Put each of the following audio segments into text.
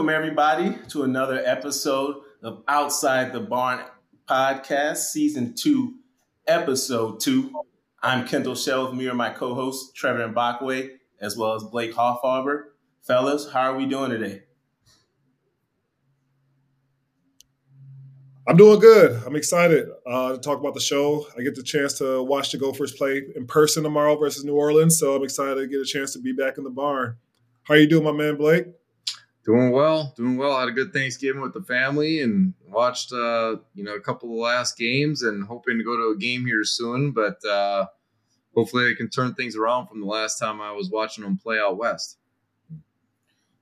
Welcome, everybody, to another episode of Outside the Barn podcast, season two, episode two. I'm Kendall Shell with me are my co host, Trevor Mbakwe, as well as Blake Hoffarber. Fellas, how are we doing today? I'm doing good. I'm excited uh, to talk about the show. I get the chance to watch the Gophers play in person tomorrow versus New Orleans, so I'm excited to get a chance to be back in the barn. How are you doing, my man Blake? Doing well, doing well. I had a good Thanksgiving with the family and watched, uh, you know, a couple of last games and hoping to go to a game here soon. But uh, hopefully, I can turn things around from the last time I was watching them play out west.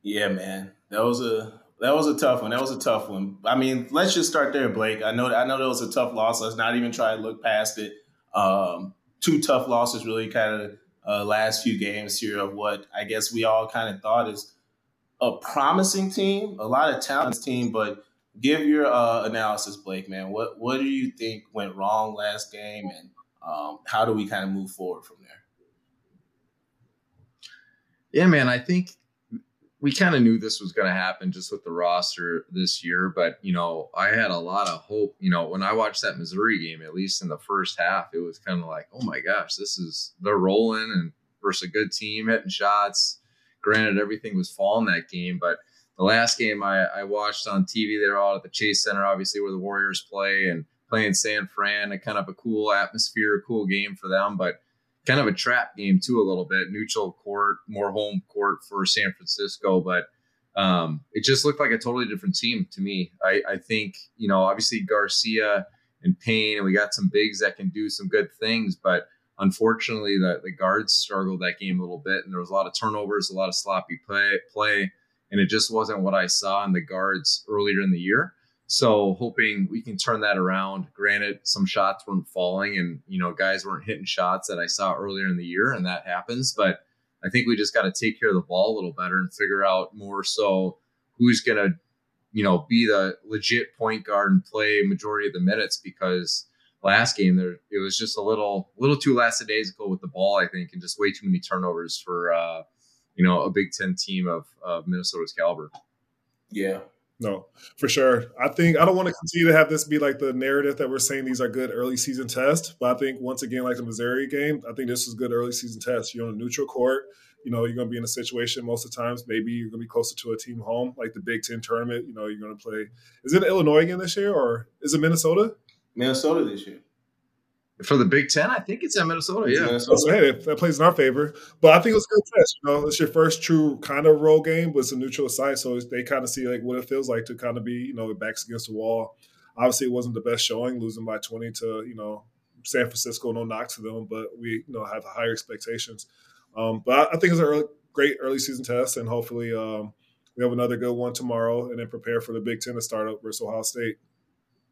Yeah, man, that was a that was a tough one. That was a tough one. I mean, let's just start there, Blake. I know I know that was a tough loss. Let's not even try to look past it. Um, two tough losses, really, kind of uh, last few games here of what I guess we all kind of thought is a promising team, a lot of talent team, but give your uh, analysis, Blake. Man, what what do you think went wrong last game, and um, how do we kind of move forward from there? Yeah, man, I think we kind of knew this was going to happen just with the roster this year, but you know, I had a lot of hope. You know, when I watched that Missouri game, at least in the first half, it was kind of like, oh my gosh, this is they're rolling and versus a good team hitting shots Granted, everything was falling that game, but the last game I, I watched on TV, they're all at the Chase Center, obviously where the Warriors play, and playing San Fran, a kind of a cool atmosphere, a cool game for them, but kind of a trap game too, a little bit. Neutral court, more home court for San Francisco, but um, it just looked like a totally different team to me. I, I think, you know, obviously Garcia and Payne, and we got some bigs that can do some good things, but Unfortunately, the, the guards struggled that game a little bit, and there was a lot of turnovers, a lot of sloppy play, play, and it just wasn't what I saw in the guards earlier in the year. So hoping we can turn that around. Granted, some shots weren't falling, and you know guys weren't hitting shots that I saw earlier in the year, and that happens. But I think we just got to take care of the ball a little better and figure out more so who's going to, you know, be the legit point guard and play majority of the minutes because last game there it was just a little little too lackadaisical with the ball i think and just way too many turnovers for uh you know a big 10 team of, of minnesota's caliber. Yeah. No for sure. I think i don't want to continue to have this be like the narrative that we're saying these are good early season tests but i think once again like the missouri game i think this is good early season test you're on a neutral court you know you're going to be in a situation most of the times maybe you're going to be closer to a team home like the big ten tournament you know you're going to play is it illinois again this year or is it minnesota Minnesota this year. For the Big Ten, I think it's at Minnesota. Yeah, Minnesota. So, hey, that plays in our favor. But I think it's a good test. You know, it's your first true kind of role game, but it's a neutral site, so they kind of see like what it feels like to kind of be, you know, backs against the wall. Obviously, it wasn't the best showing, losing by twenty to you know San Francisco. No knock to them, but we you know have higher expectations. Um, but I think it's a early, great early season test, and hopefully um, we have another good one tomorrow, and then prepare for the Big Ten to start up versus Ohio State.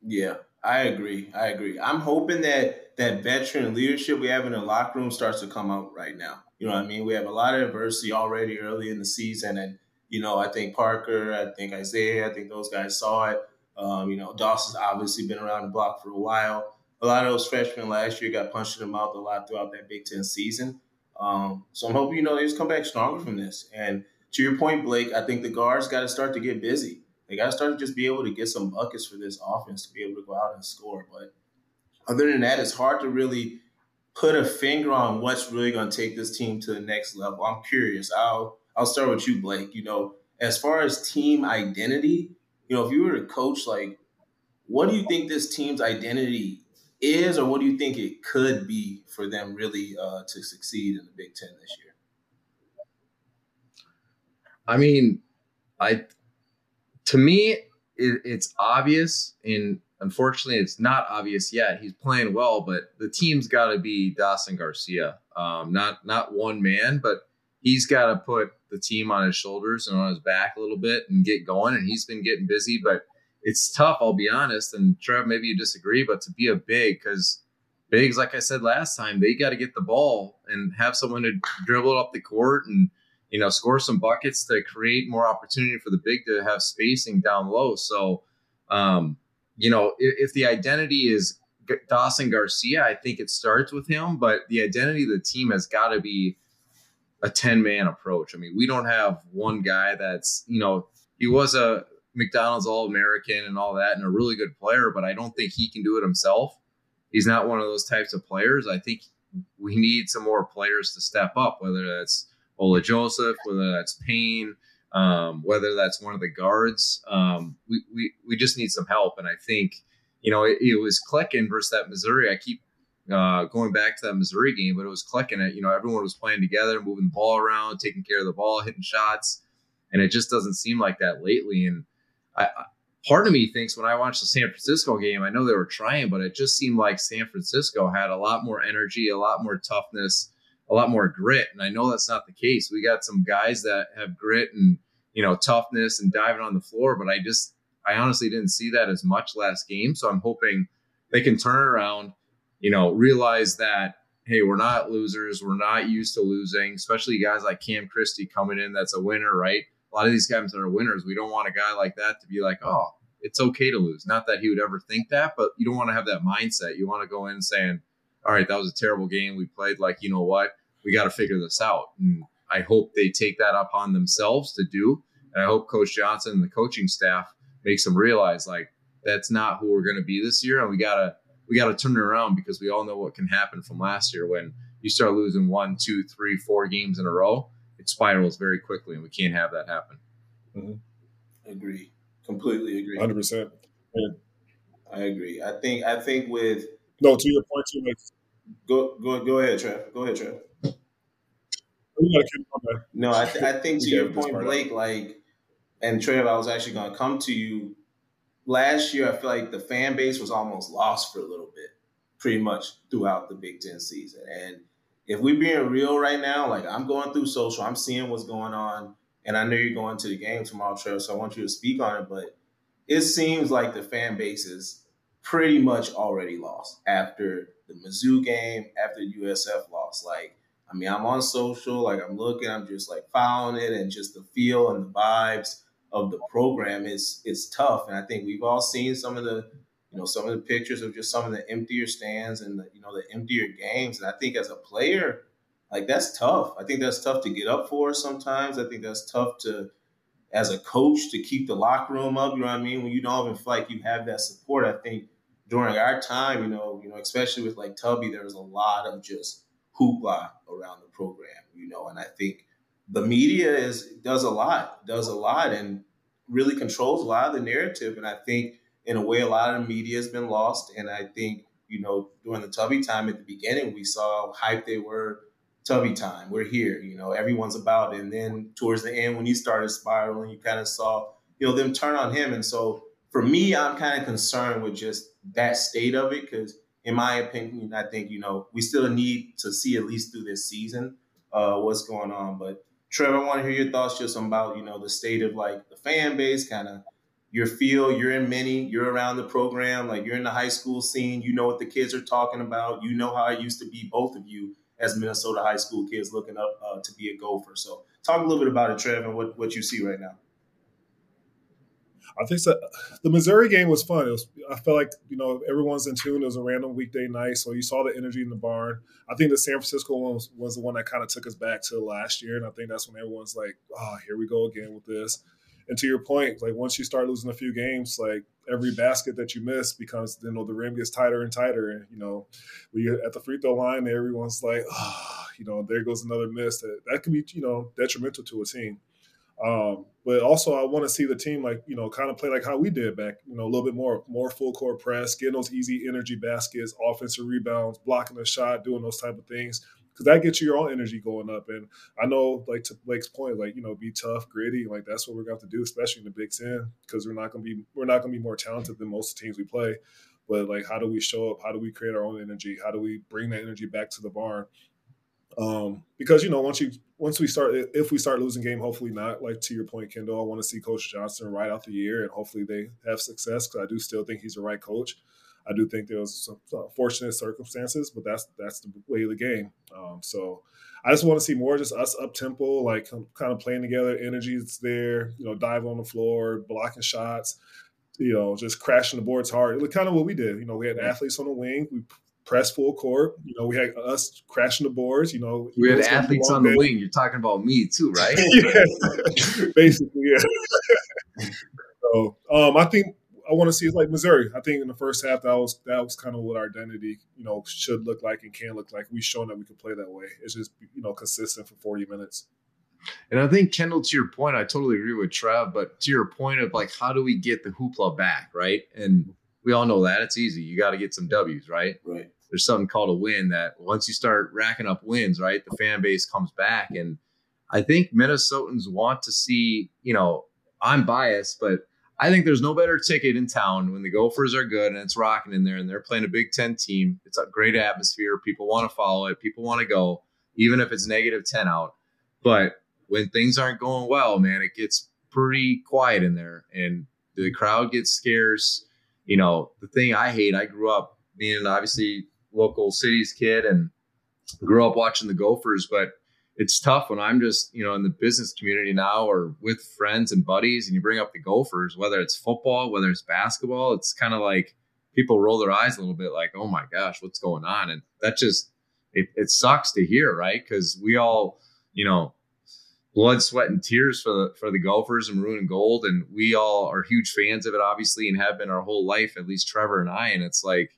Yeah, I agree. I agree. I'm hoping that that veteran leadership we have in the locker room starts to come out right now. You know what I mean? We have a lot of adversity already early in the season, and you know, I think Parker, I think Isaiah, I think those guys saw it. Um, you know, Dawson's obviously been around the block for a while. A lot of those freshmen last year got punched in the mouth a lot throughout that Big Ten season. Um, so I'm hoping you know they just come back stronger from this. And to your point, Blake, I think the guards got to start to get busy. They got to start to just be able to get some buckets for this offense to be able to go out and score. But other than that, it's hard to really put a finger on what's really going to take this team to the next level. I'm curious. I'll I'll start with you, Blake. You know, as far as team identity, you know, if you were to coach, like, what do you think this team's identity is, or what do you think it could be for them really uh, to succeed in the Big Ten this year? I mean, I to me, it, it's obvious, and unfortunately, it's not obvious yet. He's playing well, but the team's got to be Dawson Garcia. Um, not not one man, but he's got to put the team on his shoulders and on his back a little bit and get going. And he's been getting busy, but it's tough. I'll be honest. And Trev, maybe you disagree, but to be a big because bigs, like I said last time, they got to get the ball and have someone to dribble it up the court and you know, score some buckets to create more opportunity for the big to have spacing down low. So, um, you know, if, if the identity is Dawson Garcia, I think it starts with him, but the identity of the team has got to be a 10 man approach. I mean, we don't have one guy that's, you know, he was a McDonald's All American and all that, and a really good player. But I don't think he can do it himself. He's not one of those types of players. I think we need some more players to step up, whether that's Ola Joseph, whether that's Payne, um, whether that's one of the guards. Um, we, we, we just need some help. And I think, you know, it, it was clicking versus that Missouri. I keep uh, going back to that Missouri game, but it was clicking it. You know, everyone was playing together, moving the ball around, taking care of the ball, hitting shots. And it just doesn't seem like that lately. And I, part of me thinks when I watched the San Francisco game, I know they were trying, but it just seemed like San Francisco had a lot more energy, a lot more toughness, a lot more grit. And I know that's not the case. We got some guys that have grit and, you know, toughness and diving on the floor, but I just, I honestly didn't see that as much last game. So I'm hoping they can turn around, you know, realize that, hey, we're not losers. We're not used to losing, especially guys like Cam Christie coming in that's a winner, right? A lot of these guys that are winners, we don't want a guy like that to be like, oh, it's okay to lose. Not that he would ever think that, but you don't want to have that mindset. You want to go in saying, all right, that was a terrible game. We played like, you know what? We got to figure this out. And I hope they take that upon themselves to do. And I hope Coach Johnson and the coaching staff makes them realize like that's not who we're going to be this year. And we got to, we got to turn it around because we all know what can happen from last year when you start losing one, two, three, four games in a row. It spirals very quickly, and we can't have that happen. Mm-hmm. Agree. Completely agree. Hundred percent. I agree. I think. I think with no to your point too. Like, go go go ahead, Trev. Go ahead, Trev. No, I, th- I think to your point, Blake. Like, and Trev, I was actually going to come to you. Last year, I feel like the fan base was almost lost for a little bit, pretty much throughout the Big Ten season. And if we're being real right now, like I'm going through social, I'm seeing what's going on and I know you're going to the game tomorrow, Trevor, so I want you to speak on it. But it seems like the fan base is pretty much already lost after the Mizzou game, after USF lost. Like, I mean, I'm on social, like I'm looking, I'm just like following it, and just the feel and the vibes of the program is is tough. And I think we've all seen some of the, you know, some of the pictures of just some of the emptier stands and the, you know, the emptier games. And I think as a player, like that's tough. I think that's tough to get up for sometimes. I think that's tough to as a coach to keep the locker room up. You know what I mean? When you don't even feel like you have that support, I think during our time, you know, you know, especially with like Tubby, there was a lot of just hoopla around the program, you know, and I think the media is does a lot, does a lot, and really controls a lot of the narrative. And I think in a way, a lot of the media has been lost. And I think you know during the Tubby time at the beginning, we saw how hyped they were Tubby time. We're here. You know, everyone's about it. And then towards the end, when he started spiraling, you kind of saw, you know, them turn on him. And so for me, I'm kind of concerned with just that state of it because, in my opinion, I think you know we still need to see at least through this season uh, what's going on. But Trevor, I want to hear your thoughts just about you know the state of like the fan base, kind of your feel. You're in many. You're around the program. Like you're in the high school scene. You know what the kids are talking about. You know how it used to be. Both of you as Minnesota high school kids looking up uh, to be a Gopher. So, talk a little bit about it, Trevor, and what, what you see right now. I think so. The Missouri game was fun. It was. I felt like you know everyone's in tune. It was a random weekday night, so you saw the energy in the barn. I think the San Francisco one was, was the one that kind of took us back to last year, and I think that's when everyone's like, "Oh, here we go again with this." And to your point, like once you start losing a few games, like every basket that you miss becomes, you know, the rim gets tighter and tighter. And, you know, when you're at the free throw line, everyone's like, oh, you know, there goes another miss. That, that can be, you know, detrimental to a team. Um, but also, I want to see the team like you know kind of play like how we did back, you know, a little bit more more full court press, getting those easy energy baskets, offensive rebounds, blocking the shot, doing those type of things because that gets you your own energy going up. And I know, like to Blake's point, like you know, be tough, gritty, like that's what we're going to have to do, especially in the Big Ten, because we're not going to be we're not going to be more talented than most of the teams we play. But like, how do we show up? How do we create our own energy? How do we bring that energy back to the barn? Um, because you know, once you once we start, if we start losing game, hopefully not. Like to your point, Kendall, I want to see Coach Johnson right out the year, and hopefully they have success because I do still think he's the right coach. I do think there was some fortunate circumstances, but that's that's the way of the game. Um, so I just want to see more just us up tempo, like kind of playing together. Energy is there, you know, dive on the floor, blocking shots, you know, just crashing the boards hard. It was kind of what we did. You know, we had athletes on the wing. We pressed full court. You know, we had us crashing the boards. You know, we had athletes on the wing. You're talking about me too, right? yeah, basically, yeah. so um, I think I want to see is like Missouri. I think in the first half that was that was kind of what our identity, you know, should look like and can look like. We've shown that we can play that way. It's just you know consistent for forty minutes. And I think Kendall, to your point, I totally agree with Trev. But to your point of like, how do we get the hoopla back, right? And we all know that it's easy. You got to get some W's, right? Right. There's something called a win that once you start racking up wins, right, the fan base comes back. And I think Minnesotans want to see, you know, I'm biased, but I think there's no better ticket in town when the Gophers are good and it's rocking in there and they're playing a Big Ten team. It's a great atmosphere. People want to follow it. People want to go, even if it's negative 10 out. But when things aren't going well, man, it gets pretty quiet in there and the crowd gets scarce. You know, the thing I hate, I grew up being obviously local cities kid and grew up watching the Gophers, but it's tough when I'm just, you know, in the business community now or with friends and buddies and you bring up the Gophers, whether it's football, whether it's basketball, it's kind of like people roll their eyes a little bit like, oh my gosh, what's going on? And that just, it, it sucks to hear, right? Because we all, you know, blood, sweat, and tears for the for the Gophers and maroon and gold, and we all are huge fans of it, obviously, and have been our whole life. At least Trevor and I, and it's like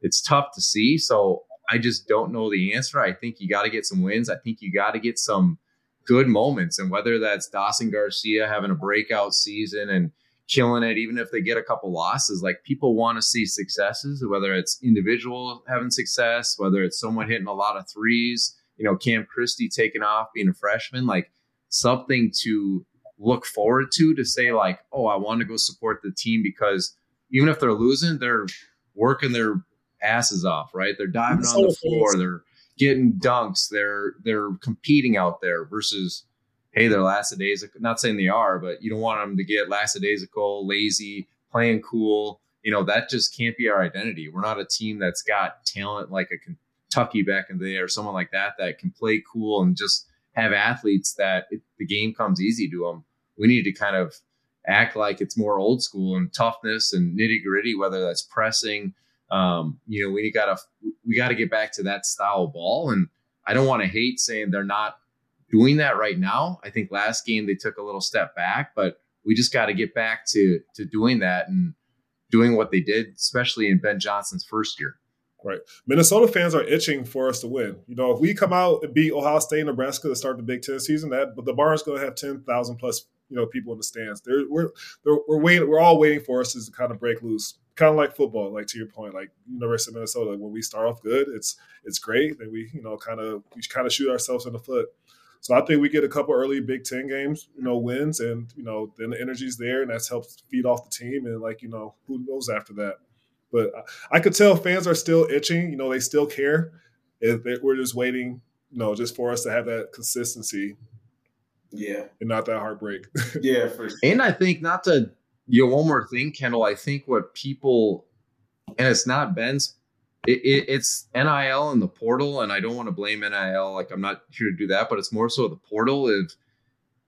it's tough to see. So I just don't know the answer. I think you got to get some wins. I think you got to get some good moments, and whether that's Dawson Garcia having a breakout season and killing it, even if they get a couple losses, like people want to see successes, whether it's individual having success, whether it's someone hitting a lot of threes, you know, Cam Christie taking off being a freshman, like something to look forward to to say like, oh, I want to go support the team because even if they're losing, they're working their asses off, right? They're diving on the floor, they're getting dunks, they're they're competing out there versus hey, they're lackadaisical. Not saying they are, but you don't want them to get lackadaisical, lazy, playing cool. You know, that just can't be our identity. We're not a team that's got talent like a Kentucky back in the day or someone like that that can play cool and just have athletes that if the game comes easy to them, we need to kind of act like it's more old school and toughness and nitty gritty, whether that's pressing. Um, you know, we gotta we gotta get back to that style of ball. And I don't want to hate saying they're not doing that right now. I think last game they took a little step back, but we just got to get back to to doing that and doing what they did, especially in Ben Johnson's first year. Right. Minnesota fans are itching for us to win. You know, if we come out and beat Ohio State and Nebraska to start the Big Ten season, that but the bar is going to have ten thousand plus you know people in the stands. They're, we're they're, we're waiting. We're all waiting for us to kind of break loose, kind of like football. Like to your point, like University of Minnesota. When we start off good, it's it's great. Then we you know kind of we kind of shoot ourselves in the foot. So I think we get a couple early Big Ten games, you know, wins, and you know then the energy's there, and that's helps feed off the team, and like you know who knows after that. But I could tell fans are still itching. You know, they still care. If we're just waiting, you know, just for us to have that consistency. Yeah. And not that heartbreak. yeah, for sure. And I think not to you know, one more thing, Kendall. I think what people and it's not Ben's it, it, it's NIL and the portal, and I don't want to blame NIL. Like I'm not here to do that, but it's more so the portal. If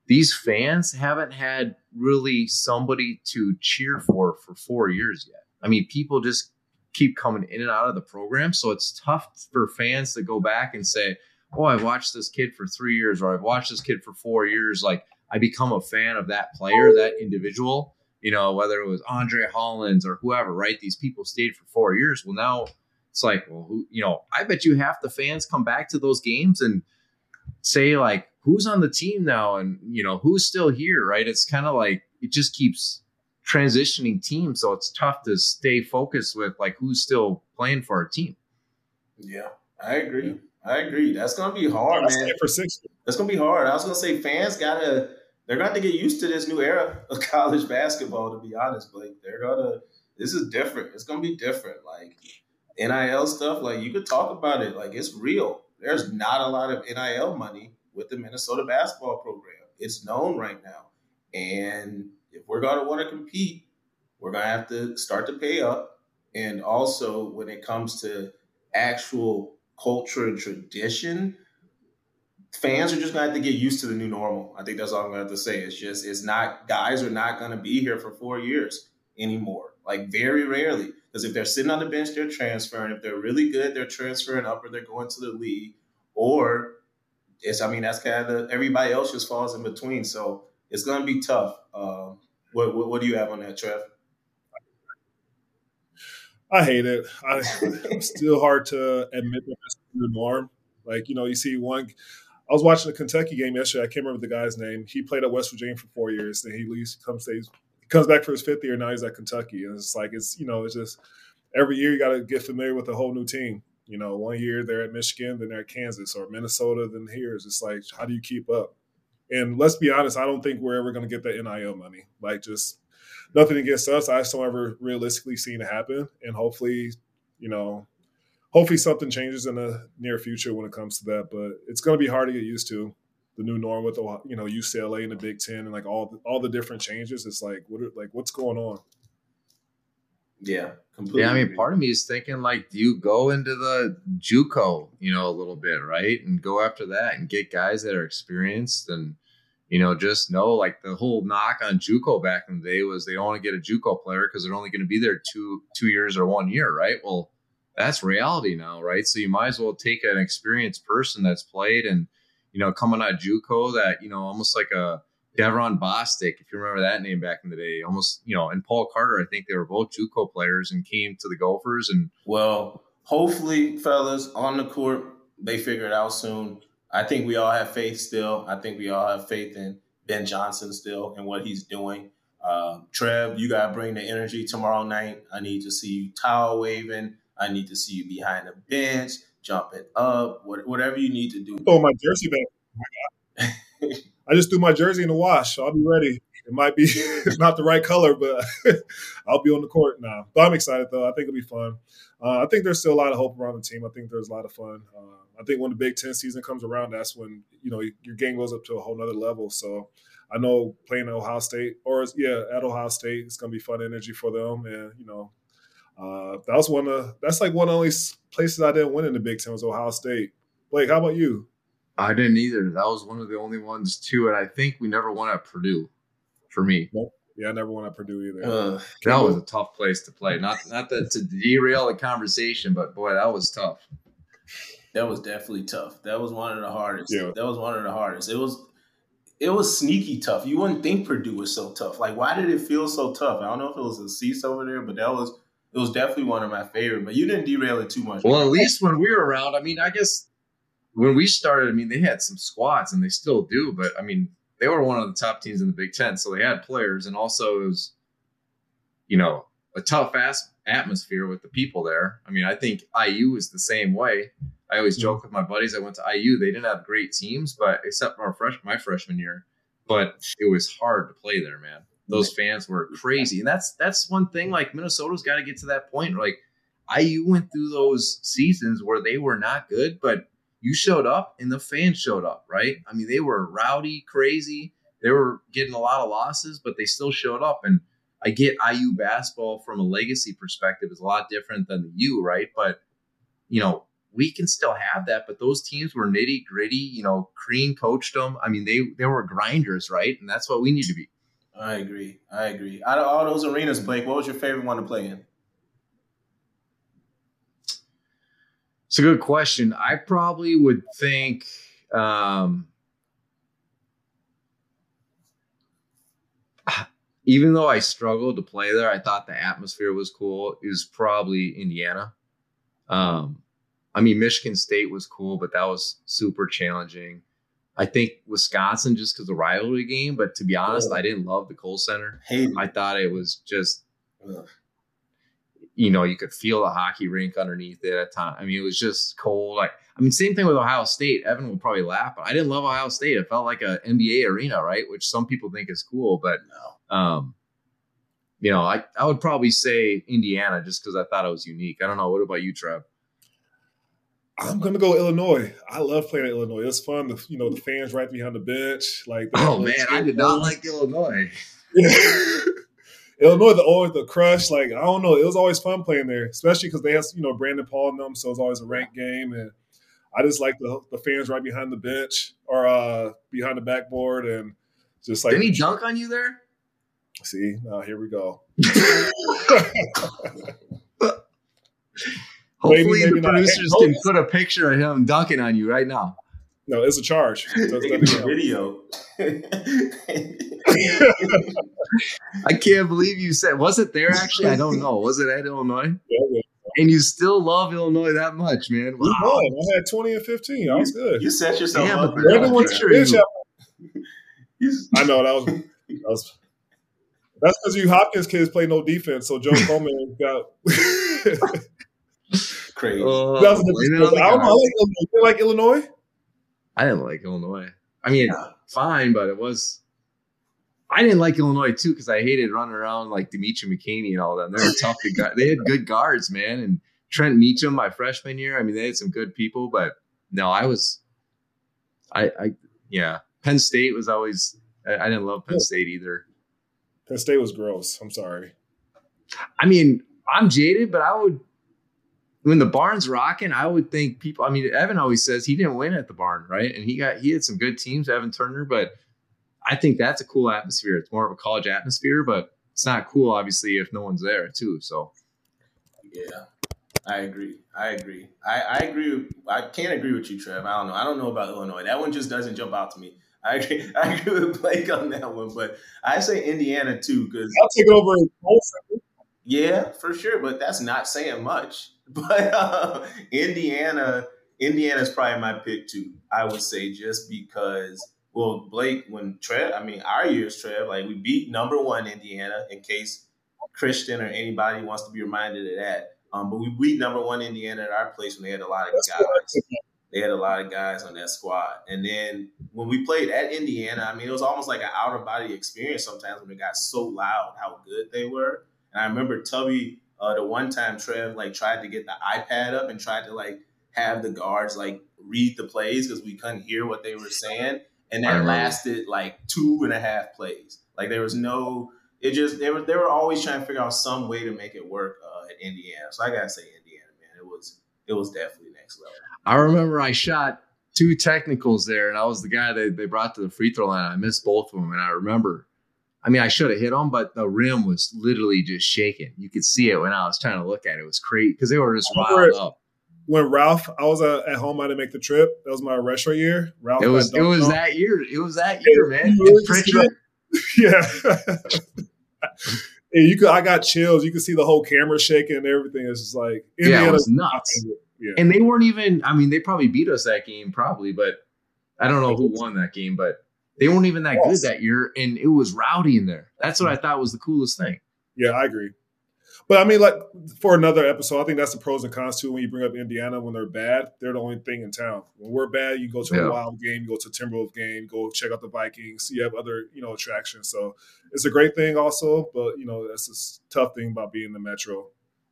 these fans haven't had really somebody to cheer for for four years yet, I mean, people just keep coming in and out of the program. So it's tough for fans to go back and say, Oh, I've watched this kid for three years, or I've watched this kid for four years. Like I become a fan of that player, that individual, you know, whether it was Andre Hollins or whoever, right? These people stayed for four years. Well, now it's like, well, who, you know, I bet you half the fans come back to those games and say, like, who's on the team now? And, you know, who's still here, right? It's kind of like, it just keeps transitioning team, so it's tough to stay focused with like who's still playing for our team. Yeah, I agree. I agree. That's gonna be hard, man. For six, that's gonna be hard. I was gonna say fans gotta they're going to get used to this new era of college basketball. To be honest, Blake, they're gonna. This is different. It's gonna be different. Like NIL stuff. Like you could talk about it. Like it's real. There's not a lot of NIL money with the Minnesota basketball program. It's known right now, and if we're going to want to compete, we're going to have to start to pay up. And also, when it comes to actual culture and tradition, fans are just going to have to get used to the new normal. I think that's all I'm going to have to say. It's just, it's not, guys are not going to be here for four years anymore. Like, very rarely. Because if they're sitting on the bench, they're transferring. If they're really good, they're transferring up or they're going to the league. Or it's, I mean, that's kind of the, everybody else just falls in between. So it's going to be tough. Um, What, what, what do you have on that, Trev? I hate it. I, it's still hard to admit that it's the norm. Like you know, you see one. I was watching a Kentucky game yesterday. I can't remember the guy's name. He played at West Virginia for four years. Then he leaves, comes stays, comes back for his fifth year. Now he's at Kentucky, and it's like it's you know it's just every year you got to get familiar with a whole new team. You know, one year they're at Michigan, then they're at Kansas or Minnesota, then here. It's just like how do you keep up? And let's be honest, I don't think we're ever going to get that NIL money. Like just nothing against us. I just don't ever realistically seen it happen. And hopefully, you know, hopefully something changes in the near future when it comes to that. But it's going to be hard to get used to the new norm with the you know UCLA and the Big Ten and like all the, all the different changes. It's like what are, like what's going on? Yeah, completely. Yeah, I mean, part of me is thinking like, do you go into the JUCO, you know, a little bit, right, and go after that and get guys that are experienced and you know, just know like the whole knock on JUCO back in the day was they don't want to get a JUCO player because they're only going to be there two two years or one year, right? Well, that's reality now, right? So you might as well take an experienced person that's played and you know coming out of JUCO that you know almost like a Deveron Bostic, if you remember that name back in the day, almost you know, and Paul Carter. I think they were both JUCO players and came to the Gophers. And well, hopefully, fellas, on the court they figure it out soon. I think we all have faith still. I think we all have faith in Ben Johnson still and what he's doing. Uh, Trev, you got to bring the energy tomorrow night. I need to see you towel waving. I need to see you behind the bench, jumping up, whatever you need to do. Oh, my jersey back. I just threw my jersey in the wash, so I'll be ready. It might be not the right color, but I'll be on the court now. But I'm excited though. I think it'll be fun. Uh, I think there's still a lot of hope around the team. I think there's a lot of fun. Uh, I think when the Big Ten season comes around, that's when you know your game goes up to a whole nother level. So I know playing at Ohio State or yeah at Ohio State, it's gonna be fun energy for them, and you know uh, that was one of that's like one of the only places I didn't win in the Big Ten was Ohio State. Blake, how about you? I didn't either. That was one of the only ones too, and I think we never won at Purdue. For me, nope. yeah, I never won at Purdue either. Uh, that was a tough place to play. Not not that to derail the conversation, but boy, that was tough. That was definitely tough. That was one of the hardest. Yeah. That was one of the hardest. It was it was sneaky tough. You wouldn't think Purdue was so tough. Like, why did it feel so tough? I don't know if it was the seats over there, but that was it was definitely one of my favorite. But you didn't derail it too much. Well, at least when we were around, I mean, I guess when we started, I mean, they had some squads and they still do, but I mean, they were one of the top teams in the Big Ten, so they had players, and also it was, you know, a tough ass atmosphere with the people there. I mean, I think IU is the same way. I always mm-hmm. joke with my buddies. I went to IU; they didn't have great teams, but except for fresh, my freshman year, but it was hard to play there, man. Those fans were crazy, and that's that's one thing. Like Minnesota's got to get to that point. Like IU went through those seasons where they were not good, but you showed up and the fans showed up, right? I mean, they were rowdy, crazy. They were getting a lot of losses, but they still showed up. And I get IU basketball from a legacy perspective is a lot different than the U, right? But you know, we can still have that. But those teams were nitty gritty. You know, Crean coached them. I mean, they they were grinders, right? And that's what we need to be. I agree. I agree. Out of all those arenas, Blake, what was your favorite one to play in? It's a good question. I probably would think um, even though I struggled to play there, I thought the atmosphere was cool. It was probably Indiana. Um, I mean, Michigan State was cool, but that was super challenging. I think Wisconsin just because the rivalry game, but to be honest, oh. I didn't love the Kohl Center. I thought it was just Ugh you know, you could feel the hockey rink underneath it at time. I mean, it was just cold. Like, I mean, same thing with Ohio State. Evan will probably laugh, but I didn't love Ohio State. It felt like an NBA arena, right? Which some people think is cool, but no. um, you know, I, I would probably say Indiana just because I thought it was unique. I don't know. What about you, Trev? I'm gonna go Illinois. I love playing at Illinois. It's fun. The, you know, the fans right behind the bench. Like, oh man, I did not like Illinois. Yeah. Illinois, the always the crush, like I don't know, it was always fun playing there, especially because they have you know Brandon Paul in them, so it's always a ranked game, and I just like the the fans right behind the bench or uh behind the backboard, and just like did he dunk on you there? See, now here we go. Hopefully, maybe, maybe the producers can put a picture of him dunking on you right now. No, it's a charge. It's a video. I can't believe you said. Was it there actually? I don't know. Was it at Illinois? Yeah, yeah. And you still love Illinois that much, man? We won. I had twenty and fifteen. I was good. You set yourself Yeah, up. but for the that. other one's sure you- I know that was. That was that's because you Hopkins kids play no defense, so Joe Coleman got. crazy. Oh, that was blame it the- on I don't know. I like Illinois. You like Illinois? I didn't like Illinois. I mean, Yeah. fine, but it was. I didn't like Illinois too because I hated running around like Demetri McCamey and all them. They were tough to guard. They had good guards, man. And Trent Meacham, my freshman year. I mean, they had some good people, but no, I was. I, I, yeah. Penn State was always. I, I didn't love Penn State either. Penn State was gross. I'm sorry. I mean, I'm jaded, but I would. When the barn's rocking, I would think people. I mean, Evan always says he didn't win at the barn, right? And he got he had some good teams, Evan Turner, but I think that's a cool atmosphere. It's more of a college atmosphere, but it's not cool, obviously, if no one's there too. So Yeah, I agree. I agree. I, I agree. With, I can't agree with you, Trev. I don't know. I don't know about Illinois. That one just doesn't jump out to me. I agree. I agree with Blake on that one, but I say Indiana too because I'll take it over. Yeah, for sure. But that's not saying much. But uh, Indiana, Indiana's probably my pick too. I would say just because. Well, Blake, when Trev, I mean, our years, Trev, like we beat number one Indiana. In case Christian or anybody wants to be reminded of that. Um, but we beat number one Indiana at our place when they had a lot of guys. They had a lot of guys on that squad. And then when we played at Indiana, I mean, it was almost like an out of body experience sometimes when it got so loud how good they were. And I remember Tubby, uh, the one time Trev like tried to get the iPad up and tried to like have the guards like read the plays because we couldn't hear what they were saying. And that lasted like two and a half plays. Like there was no, it just they were they were always trying to figure out some way to make it work uh, at Indiana. So I gotta say Indiana, man, it was it was definitely next level. I remember I shot two technicals there, and I was the guy that they brought to the free throw line. I missed both of them, and I remember. I mean, I should have hit them, but the rim was literally just shaking. You could see it when I was trying to look at it. It was crazy because they were just riled up. When Ralph, I was uh, at home. I didn't make the trip. That was my retro year. Ralph. It was it was that year. It was that year, man. You really And just see Pritchard, yeah. You could, I got chills. You could see the whole camera shaking and everything. It's just like yeah, it was nuts. Yeah. And they weren't even. I mean, they probably beat us that game, probably, but I don't know who won that game. But they weren't even that Yes. good that year, and it was rowdy in there. That's what I mm-hmm. thought was the coolest thing. Yeah, I agree. But I mean, like for another episode, I think that's the pros and cons too. When you bring up Indiana, when they're bad, they're the only thing in town. When we're bad, you go to Yeah. a Wild game, you go to a Timberwolves game, go check out the Vikings. You have other, you know, attractions. So it's a great thing, also. But you know, that's a tough thing about being in the metro.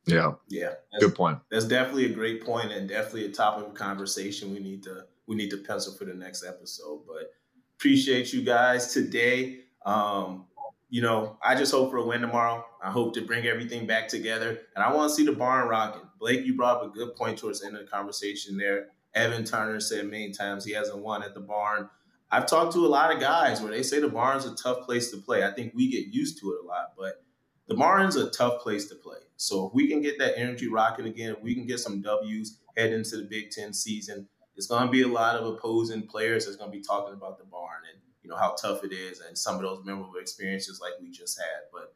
Yeah, Yeah, that's, good point. that's definitely a great point and definitely a topic of conversation we need to we need to pencil for the next episode. But appreciate you guys today. Um, you know, I just hope for a win tomorrow. I hope to bring everything back together, and I want to see the barn rocking. Blake, you brought up a good point towards the end of the conversation there. Evan Turner said many times he hasn't won at the barn. I've talked to a lot of guys where they say the barn's a tough place to play. I think we get used to it a lot, but the barn's a tough place to play. So if we can get that energy rocking again, if we can get some W's head into the Big Ten season, it's going to be a lot of opposing players that's going to be talking about the barn and you know how tough it is and some of those memorable experiences like we just had. But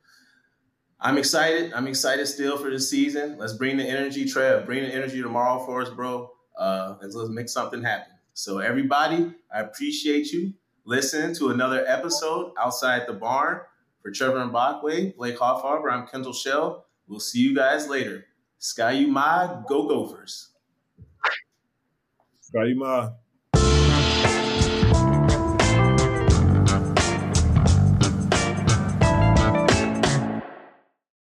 I'm excited. I'm excited still for the season. Let's bring the energy, Trev. Bring the energy tomorrow for us, bro. Uh, let's, make something happen. So everybody, I appreciate you listening to another episode outside the barn. For Trevor Mbakwe, Blake Hoffarber, I'm Kendall Shell. We'll see you guys later. Sky you my go Gophers. para